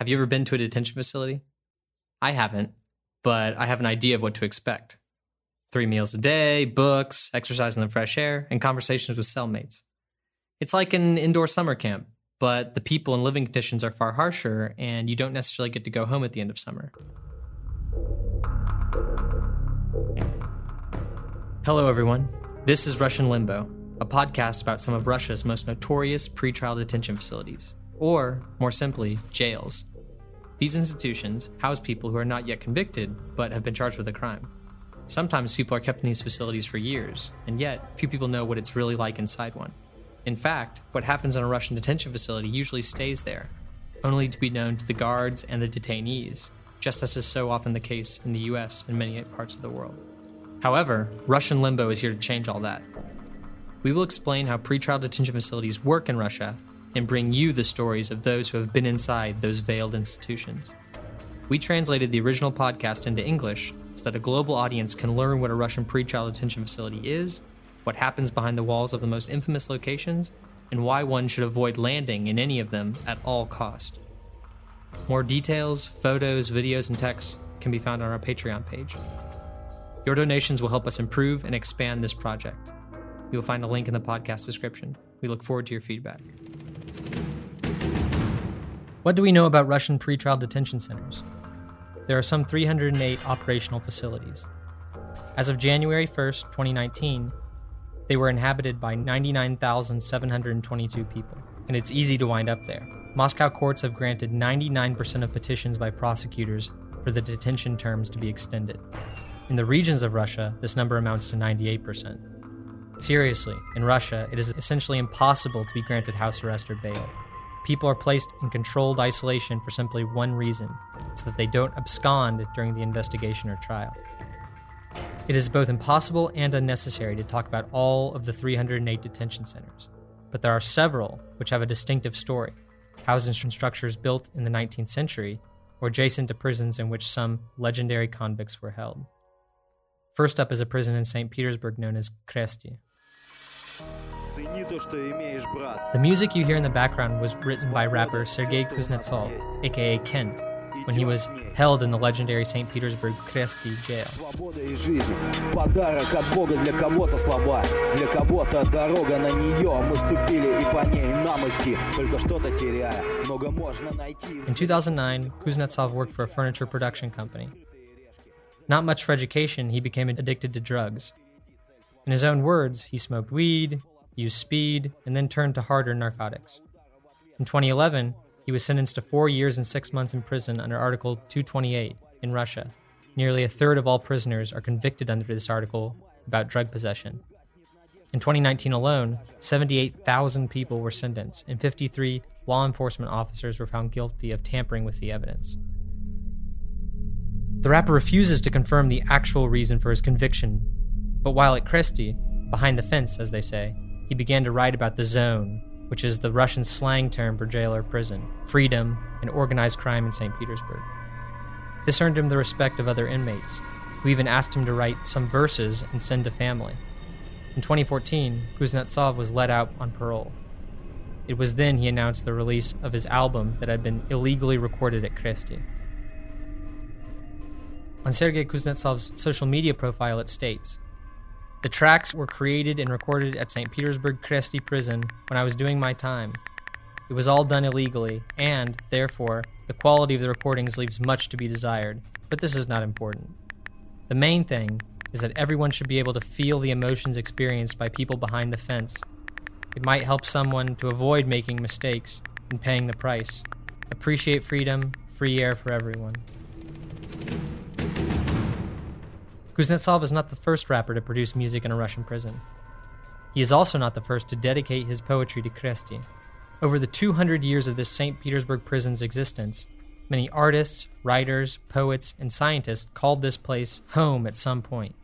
Have you ever been to a detention facility? I haven't, but I have an idea of what to expect three meals a day, books, exercise in the fresh air, and conversations with cellmates. It's like an indoor summer camp, but the people and living conditions are far harsher, and you don't necessarily get to go home at the end of summer. Hello, everyone. This is Russian Limbo, a podcast about some of Russia's most notorious pretrial detention facilities, or, more simply, jails. These institutions house people who are not yet convicted but have been charged with a crime. Sometimes people are kept in these facilities for years, and yet few people know what it's really like inside one. In fact, what happens in a Russian detention facility usually stays there, only to be known to the guards and the detainees, just as is so often the case in the US and many parts of the world. However, Russian Limbo is here to change all that. We will explain how pretrial detention facilities work in Russia and bring you the stories of those who have been inside those veiled institutions. We translated the original podcast into English so that a global audience can learn what a Russian pretrial detention facility is, what happens behind the walls of the most infamous locations, and why one should avoid landing in any of them at all cost. More details, photos, videos, and texts can be found on our Patreon page. Your donations will help us improve and expand this project. You will find a link in the podcast description. We look forward to your feedback. What do we know about Russian pretrial detention centers? There are some 308 operational facilities. As of January 1, 2019, they were inhabited by 99,722 people, and it's easy to wind up there. Moscow courts have granted 99% of petitions by prosecutors for the detention terms to be extended. In the regions of Russia, this number amounts to 98%. Seriously, in Russia, it is essentially impossible to be granted house arrest or bail. People are placed in controlled isolation for simply one reason so that they don't abscond during the investigation or trial. It is both impossible and unnecessary to talk about all of the 308 detention centers, but there are several which have a distinctive story, housing structures built in the 19th century or adjacent to prisons in which some legendary convicts were held. First up is a prison in St. Petersburg known as Kresty. The music you hear in the background was written by rapper Sergei Kuznetsov, aka Kent, when he was held in the legendary St. Petersburg Kresty jail. In 2009, Kuznetsov worked for a furniture production company. Not much for education, he became addicted to drugs. In his own words, he smoked weed, used speed, and then turned to harder narcotics. In 2011, he was sentenced to four years and six months in prison under Article 228 in Russia. Nearly a third of all prisoners are convicted under this article about drug possession. In 2019 alone, 78,000 people were sentenced, and 53 law enforcement officers were found guilty of tampering with the evidence. The rapper refuses to confirm the actual reason for his conviction, but while at Kresty, behind the fence, as they say, he began to write about the zone, which is the Russian slang term for jail or prison, freedom, and organized crime in St. Petersburg. This earned him the respect of other inmates, who even asked him to write some verses and send to family. In 2014, Kuznetsov was let out on parole. It was then he announced the release of his album that had been illegally recorded at Kresty. On Sergei Kuznetsov's social media profile, it states the tracks were created and recorded at St. Petersburg Kresty prison when I was doing my time. It was all done illegally, and, therefore, the quality of the recordings leaves much to be desired, but this is not important. The main thing is that everyone should be able to feel the emotions experienced by people behind the fence. It might help someone to avoid making mistakes and paying the price. Appreciate freedom, free air for everyone. Kuznetsov is not the first rapper to produce music in a Russian prison. He is also not the first to dedicate his poetry to Kresty. Over the 200 years of this St. Petersburg prison's existence, many artists, writers, poets, and scientists called this place home at some point.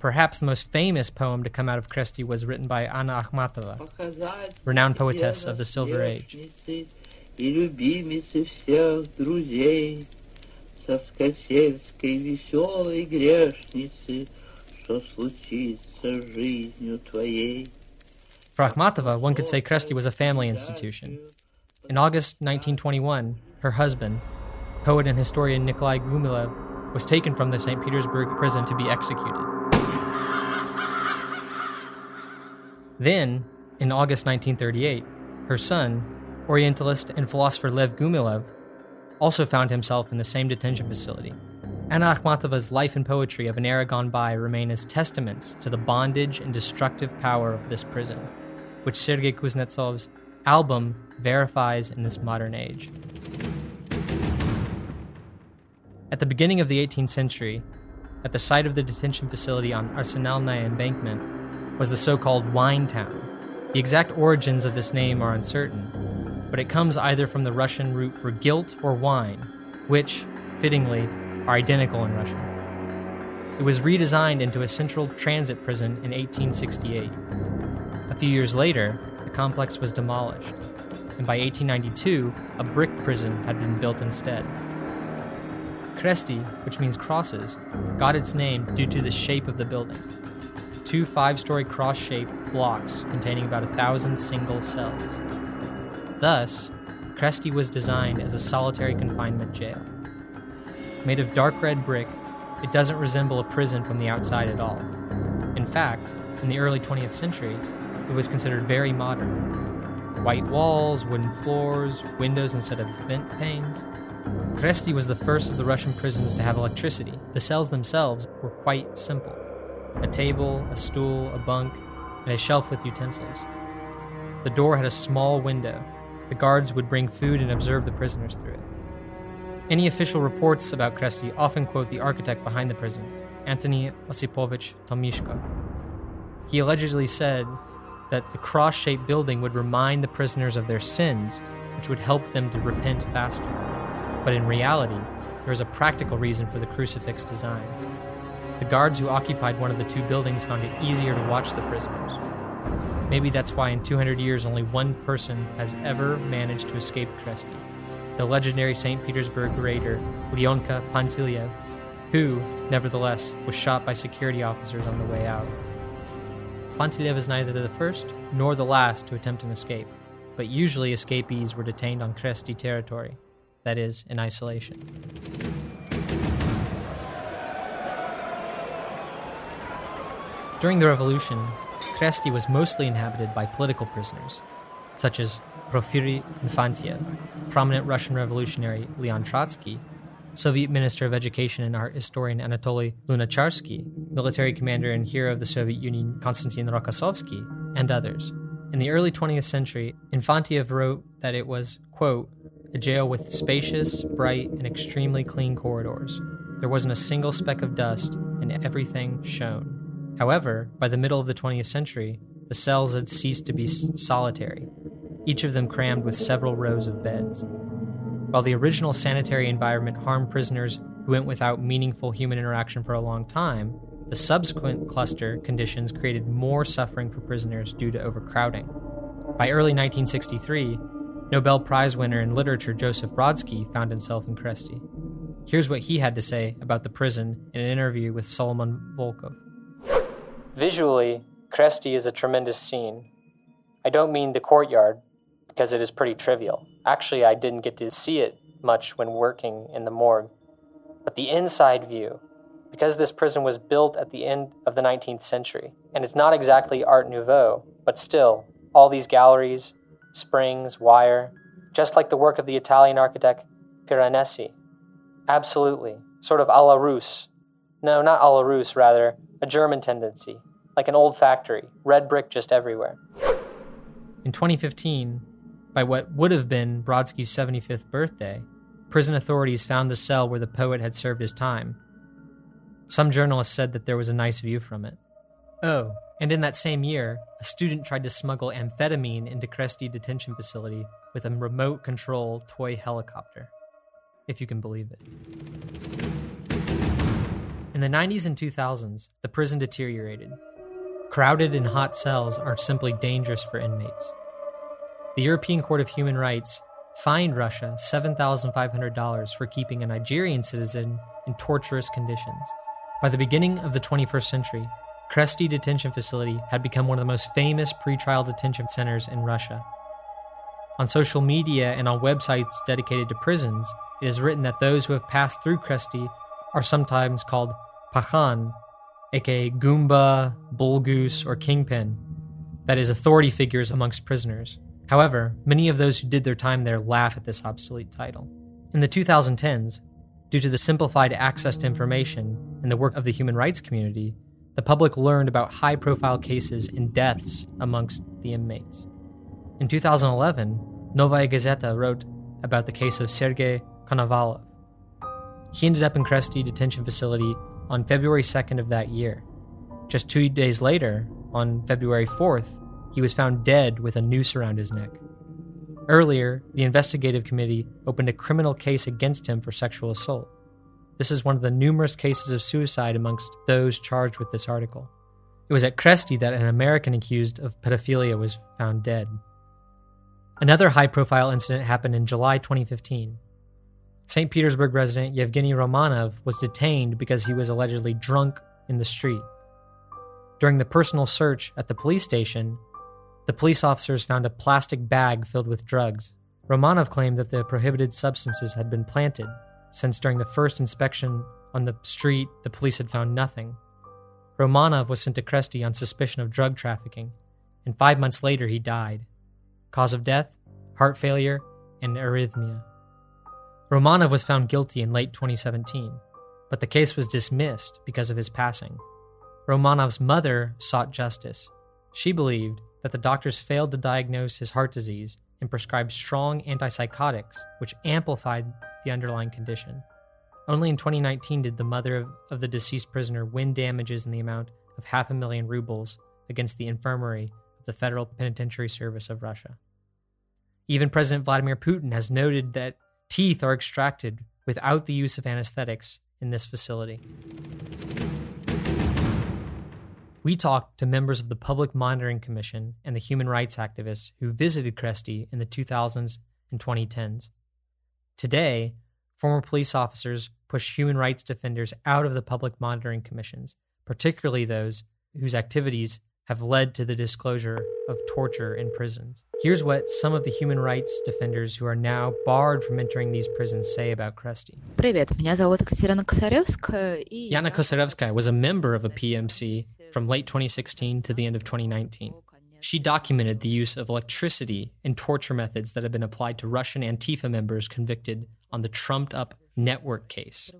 Perhaps the most famous poem to come out of Kresty was written by Anna Akhmatova, renowned poetess of the Silver Age тоскосельской веселой грешницы, что случится жизнью твоей. For Akhmatova, one could say Kresty was a family institution. In August 1921, her husband, poet and historian Nikolai Gumilev, was taken from the St. Petersburg prison to be executed. Then, in August 1938, her son, Orientalist and philosopher Lev Gumilev, also found himself in the same detention facility. Anna Akhmatova's life and poetry of an era gone by remain as testaments to the bondage and destructive power of this prison, which Sergei Kuznetsov's album verifies in this modern age. At the beginning of the 18th century, at the site of the detention facility on Arsenalnaya embankment, was the so called Wine Town. The exact origins of this name are uncertain, but it comes either from the Russian root for guilt or wine, which, fittingly, are identical in Russian. It was redesigned into a central transit prison in 1868. A few years later, the complex was demolished, and by 1892, a brick prison had been built instead. Kresty, which means crosses, got its name due to the shape of the building. Two five story cross shaped blocks containing about a thousand single cells. Thus, Kresty was designed as a solitary confinement jail. Made of dark red brick, it doesn't resemble a prison from the outside at all. In fact, in the early 20th century, it was considered very modern. White walls, wooden floors, windows instead of vent panes. Kresty was the first of the Russian prisons to have electricity. The cells themselves were quite simple a table, a stool, a bunk, and a shelf with utensils. The door had a small window. The guards would bring food and observe the prisoners through it. Any official reports about Kresty often quote the architect behind the prison, Antony Osipovich Tomishko. He allegedly said that the cross shaped building would remind the prisoners of their sins, which would help them to repent faster. But in reality, there is a practical reason for the crucifix design. The guards who occupied one of the two buildings found it easier to watch the prisoners. Maybe that's why in 200 years only one person has ever managed to escape Kresty the legendary St. Petersburg raider Leonka Panteliev, who, nevertheless, was shot by security officers on the way out. Panteliev is neither the first nor the last to attempt an escape, but usually escapees were detained on Kresty territory, that is, in isolation. During the revolution, Kresty was mostly inhabited by political prisoners, such as Porfiry Infantiev, prominent Russian revolutionary Leon Trotsky, Soviet Minister of Education and Art historian Anatoly Lunacharsky, military commander and hero of the Soviet Union Konstantin Rokossovsky, and others. In the early 20th century, Infantiev wrote that it was, quote, a jail with spacious, bright, and extremely clean corridors. There wasn't a single speck of dust, and everything shone. However, by the middle of the 20th century, the cells had ceased to be solitary, each of them crammed with several rows of beds. While the original sanitary environment harmed prisoners who went without meaningful human interaction for a long time, the subsequent cluster conditions created more suffering for prisoners due to overcrowding. By early 1963, Nobel Prize winner in literature Joseph Brodsky found himself in Kresty. Here's what he had to say about the prison in an interview with Solomon Volkov. Visually, Kresty is a tremendous scene. I don't mean the courtyard, because it is pretty trivial. Actually, I didn't get to see it much when working in the morgue. But the inside view, because this prison was built at the end of the 19th century, and it's not exactly Art Nouveau, but still, all these galleries, springs, wire, just like the work of the Italian architect Piranesi. Absolutely, sort of a la Russe. No, not a la Russe, rather, a German tendency, like an old factory, red brick just everywhere. In 2015, by what would have been Brodsky's 75th birthday, prison authorities found the cell where the poet had served his time. Some journalists said that there was a nice view from it. Oh, and in that same year, a student tried to smuggle amphetamine into Kresty detention facility with a remote control toy helicopter. If you can believe it. In the 90s and 2000s, the prison deteriorated. Crowded and hot cells are simply dangerous for inmates the European Court of Human Rights fined Russia $7,500 for keeping a Nigerian citizen in torturous conditions. By the beginning of the 21st century, Kresty Detention Facility had become one of the most famous pretrial detention centers in Russia. On social media and on websites dedicated to prisons, it is written that those who have passed through Kresty are sometimes called Pakhan, aka Goomba, Bull Goose, or Kingpin, that is, authority figures amongst prisoners. However, many of those who did their time there laugh at this obsolete title. In the 2010s, due to the simplified access to information and the work of the human rights community, the public learned about high profile cases and deaths amongst the inmates. In 2011, Novaya Gazeta wrote about the case of Sergei Konovalov. He ended up in Kresty detention facility on February 2nd of that year. Just two days later, on February 4th, he was found dead with a noose around his neck. Earlier, the investigative committee opened a criminal case against him for sexual assault. This is one of the numerous cases of suicide amongst those charged with this article. It was at Kresty that an American accused of pedophilia was found dead. Another high profile incident happened in July 2015. St. Petersburg resident Yevgeny Romanov was detained because he was allegedly drunk in the street. During the personal search at the police station, the police officers found a plastic bag filled with drugs. Romanov claimed that the prohibited substances had been planted, since during the first inspection on the street, the police had found nothing. Romanov was sent to Kresty on suspicion of drug trafficking, and five months later he died. Cause of death? Heart failure and arrhythmia. Romanov was found guilty in late 2017, but the case was dismissed because of his passing. Romanov's mother sought justice. She believed that the doctors failed to diagnose his heart disease and prescribed strong antipsychotics, which amplified the underlying condition. Only in 2019 did the mother of, the deceased prisoner win damages in the amount of half a million rubles against the infirmary of the Federal Penitentiary Service of Russia. Even President Vladimir Putin has noted that Teeth are extracted without the use of anesthetics in this facility. We talked to members of the Public Monitoring Commission and the human rights activists who visited Kresty in the 2000s and 2010s. Today, former police officers push human rights defenders out of the public monitoring commissions, particularly those whose activities have led to the disclosure of torture in prisons. Here's what some of the human rights defenders who are now barred from entering these prisons say about Kresty. Yana Kosarevskaya was a member of a PMC from late 2016 to the end of 2019. She documented the use of electricity and torture methods that have been applied to Russian Antifa members convicted on the trumped up network case.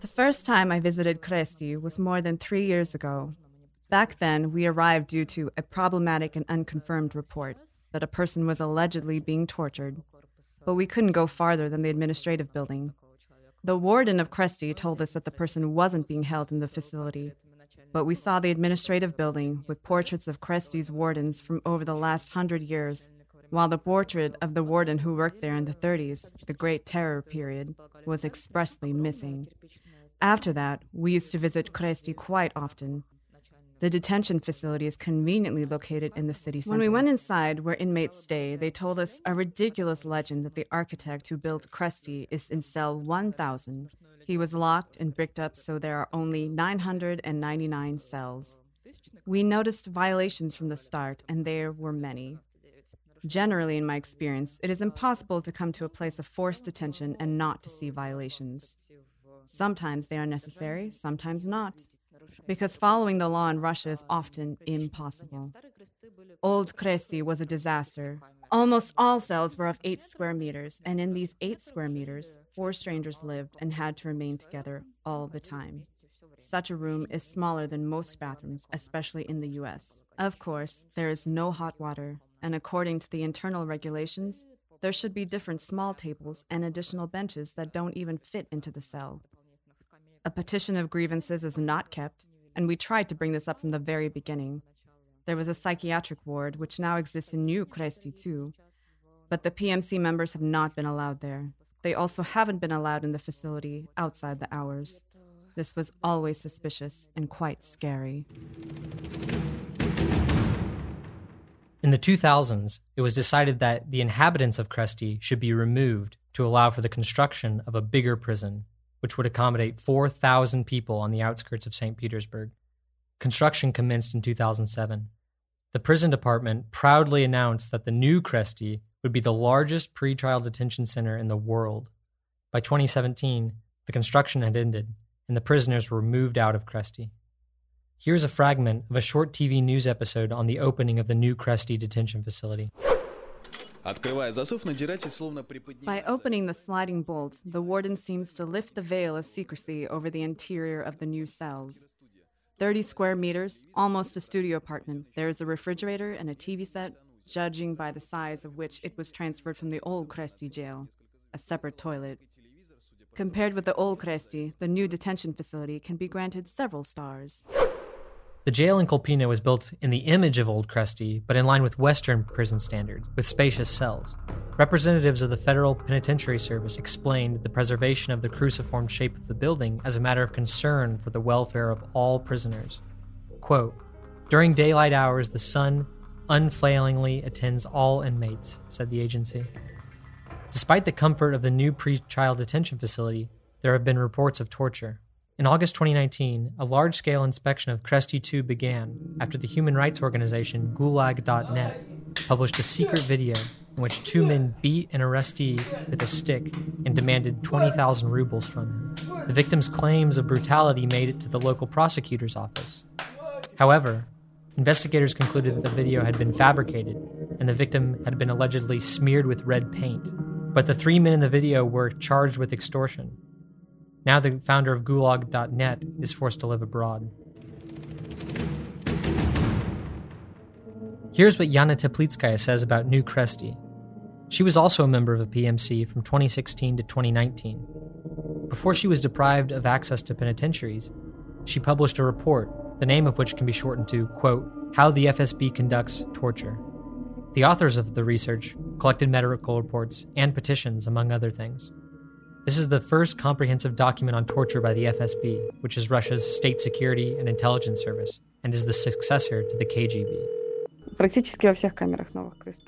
The first time I visited Kresty was more than three years ago Back then, we arrived due to a problematic and unconfirmed report that a person was allegedly being tortured, but we couldn't go farther than the administrative building. The warden of Kresty told us that the person wasn't being held in the facility, but we saw the administrative building with portraits of Kresty's wardens from over the last hundred years, while the portrait of the warden who worked there in the 30s, the Great Terror period, was expressly missing. After that, we used to visit Kresty quite often, the detention facility is conveniently located in the city center. When we went inside where inmates stay, they told us a ridiculous legend that the architect who built Kresty is in cell 1000. He was locked and bricked up so there are only 999 cells. We noticed violations from the start, and there were many. Generally, in my experience, it is impossible to come to a place of forced detention and not to see violations. Sometimes they are necessary, sometimes not because following the law in Russia is often impossible. Old Kresty was a disaster. Almost all cells were of 8 square meters, and in these 8 square meters, four strangers lived and had to remain together all the time. Such a room is smaller than most bathrooms, especially in the US. Of course, there is no hot water, and according to the internal regulations, there should be different small tables and additional benches that don't even fit into the cell. A petition of grievances is not kept, and we tried to bring this up from the very beginning. There was a psychiatric ward, which now exists in New Kresty too, but the PMC members have not been allowed there. They also haven't been allowed in the facility outside the hours. This was always suspicious and quite scary. In the 2000s, it was decided that the inhabitants of Kresty should be removed to allow for the construction of a bigger prison which would accommodate 4,000 people on the outskirts of St. Petersburg. Construction commenced in 2007. The prison department proudly announced that the new Kresty would be the largest pretrial detention center in the world. By 2017, the construction had ended, and the prisoners were moved out of Kresty. Here's a fragment of a short TV news episode on the opening of the new Kresty detention facility. By opening the sliding bolt, the warden seems to lift the veil of secrecy over the interior of the new cells. 30 square meters, almost a studio apartment. There is a refrigerator and a TV set, judging by the size of which it was transferred from the old Kresty jail, a separate toilet. Compared with the old Kresty, the new detention facility can be granted several stars. The jail in Kolpino was built in the image of Old Kresty, but in line with Western prison standards, with spacious cells. Representatives of the Federal Penitentiary Service explained the preservation of the cruciform shape of the building as a matter of concern for the welfare of all prisoners. Quote, During daylight hours, the sun unfailingly attends all inmates, said the agency. Despite the comfort of the new pre-trial detention facility, there have been reports of torture. In August 2019, a large scale inspection of Kresty 2 began after the human rights organization Gulag.net published a secret video in which two men beat an arrestee with a stick and demanded 20,000 rubles from him. The victim's claims of brutality made it to the local prosecutor's office. However, investigators concluded that the video had been fabricated and the victim had been allegedly smeared with red paint. But the three men in the video were charged with extortion now the founder of Gulag.net is forced to live abroad. Here's what Yana Teplitskaya says about New Kresty. She was also a member of a PMC from 2016 to 2019. Before she was deprived of access to penitentiaries, she published a report, the name of which can be shortened to, quote, How the FSB Conducts Torture. The authors of the research collected medical reports and petitions, among other things. This is the first comprehensive document on torture by the FSB, which is Russia's state security and intelligence service, and is the successor to the KGB.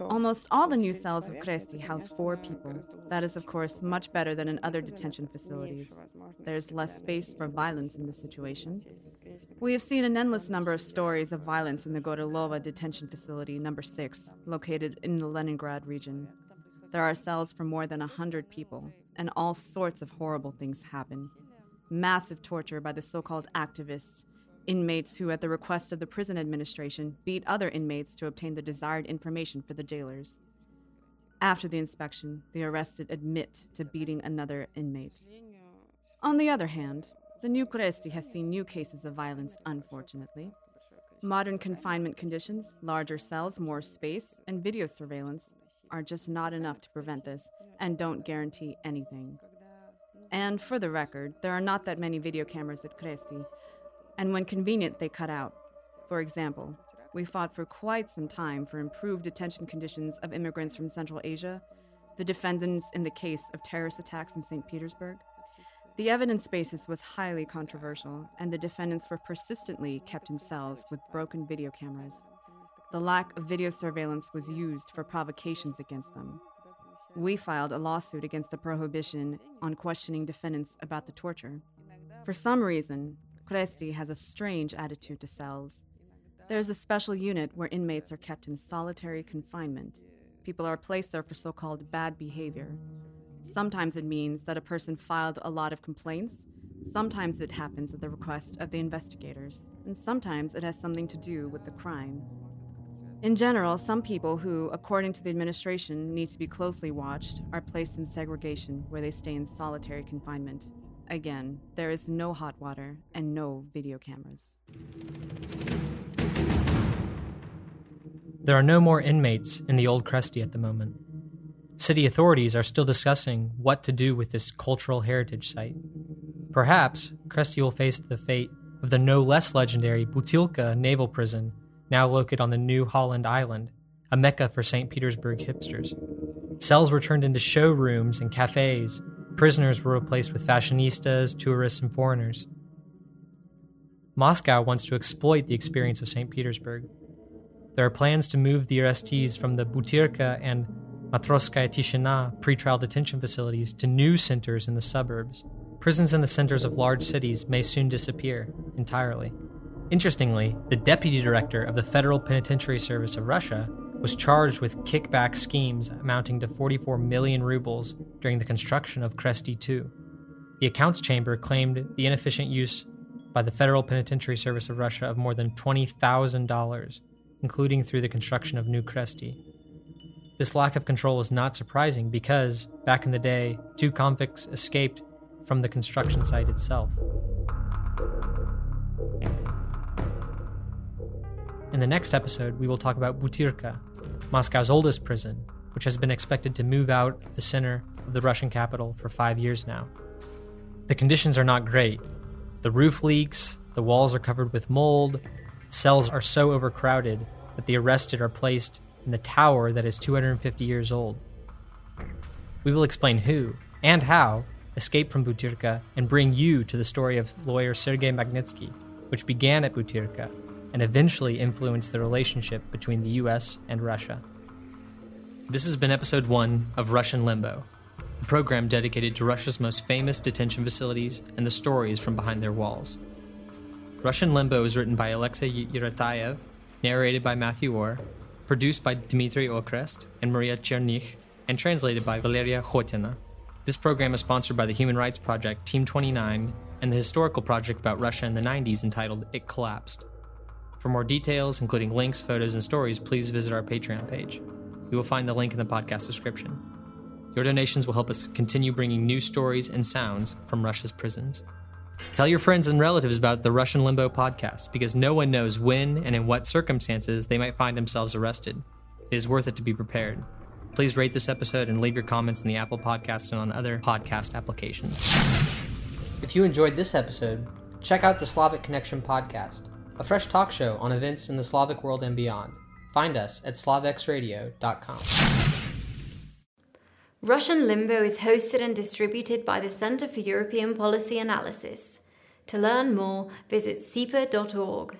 Almost all the new cells of Kresty house four people. That is, of course, much better than in other detention facilities. There's less space for violence in this situation. We have seen an endless number of stories of violence in the Gorelovo detention facility, number six, located in the Leningrad region. There are cells for more than 100 people, and all sorts of horrible things happen. Massive torture by the so called activists, inmates who, at the request of the prison administration, beat other inmates to obtain the desired information for the jailers. After the inspection, the arrested admit to beating another inmate. On the other hand, the new Kresty has seen new cases of violence, unfortunately. Modern confinement conditions, larger cells, more space, and video surveillance are just not enough to prevent this and don't guarantee anything. And for the record, there are not that many video cameras at Kresty, and when convenient, they cut out. For example, we fought for quite some time for improved detention conditions of immigrants from Central Asia, the defendants in the case of terrorist attacks in St. Petersburg. The evidence basis was highly controversial, and the defendants were persistently kept in cells with broken video cameras. The lack of video surveillance was used for provocations against them. We filed a lawsuit against the prohibition on questioning defendants about the torture. For some reason, Kresty has a strange attitude to cells. There's a special unit where inmates are kept in solitary confinement. People are placed there for so called bad behavior. Sometimes it means that a person filed a lot of complaints. Sometimes it happens at the request of the investigators. And sometimes it has something to do with the crime. In general, some people who, according to the administration, need to be closely watched are placed in segregation where they stay in solitary confinement. Again, there is no hot water and no video cameras. There are no more inmates in the old Kresty at the moment. City authorities are still discussing what to do with this cultural heritage site. Perhaps Kresty will face the fate of the no less legendary Butylka naval prison now located on the New Holland Island, a mecca for St. Petersburg hipsters. Cells were turned into showrooms and cafes. Prisoners were replaced with fashionistas, tourists, and foreigners. Moscow wants to exploit the experience of St. Petersburg. There are plans to move the arrestees from the Butyrka and Matrosskaya Tishina pretrial detention facilities to new centers in the suburbs. Prisons in the centers of large cities may soon disappear entirely. Interestingly, the deputy director of the Federal Penitentiary Service of Russia, was charged with kickback schemes amounting to 44 million rubles during the construction of Kresty 2. The accounts chamber claimed the inefficient use by the Federal Penitentiary Service of Russia of more than $20,000, including through the construction of New Kresty. This lack of control is not surprising because, back in the day, two convicts escaped from the construction site itself. In the next episode, we will talk about Butyrka, Moscow's oldest prison, which has been expected to move out of the center of the Russian capital for five years now. The conditions are not great. The roof leaks, the walls are covered with mold, cells are so overcrowded that the arrested are placed in the tower that is 250 years old. We will explain who and how escaped from Butyrka and bring you to the story of lawyer Sergei Magnitsky, which began at Butyrka and eventually influence the relationship between the US and Russia. This has been episode one of Russian Limbo, a program dedicated to Russia's most famous detention facilities and the stories from behind their walls. Russian Limbo is written by Alexei Yuratayev, narrated by Matthew Orr, produced by Dmitry Okrest and Maria Chernykh, and translated by Valeria Khotina. This program is sponsored by the Human Rights Project Team 29 and the historical project about Russia in the 90s entitled It Collapsed. For more details, including links, photos, and stories, please visit our Patreon page. You will find the link in the podcast description. Your donations will help us continue bringing new stories and sounds from Russia's prisons. Tell your friends and relatives about the Russian Limbo podcast because no one knows when and in what circumstances they might find themselves arrested. It is worth it to be prepared. Please rate this episode and leave your comments in the Apple Podcast and on other podcast applications. If you enjoyed this episode, check out the Slavic Connexion podcast, a fresh talk show on events in the Slavic world and beyond. Find us at slavxradio.com. Russian Limbo is hosted and distributed by the Center for European Policy Analysis. To learn more, visit cepa.org.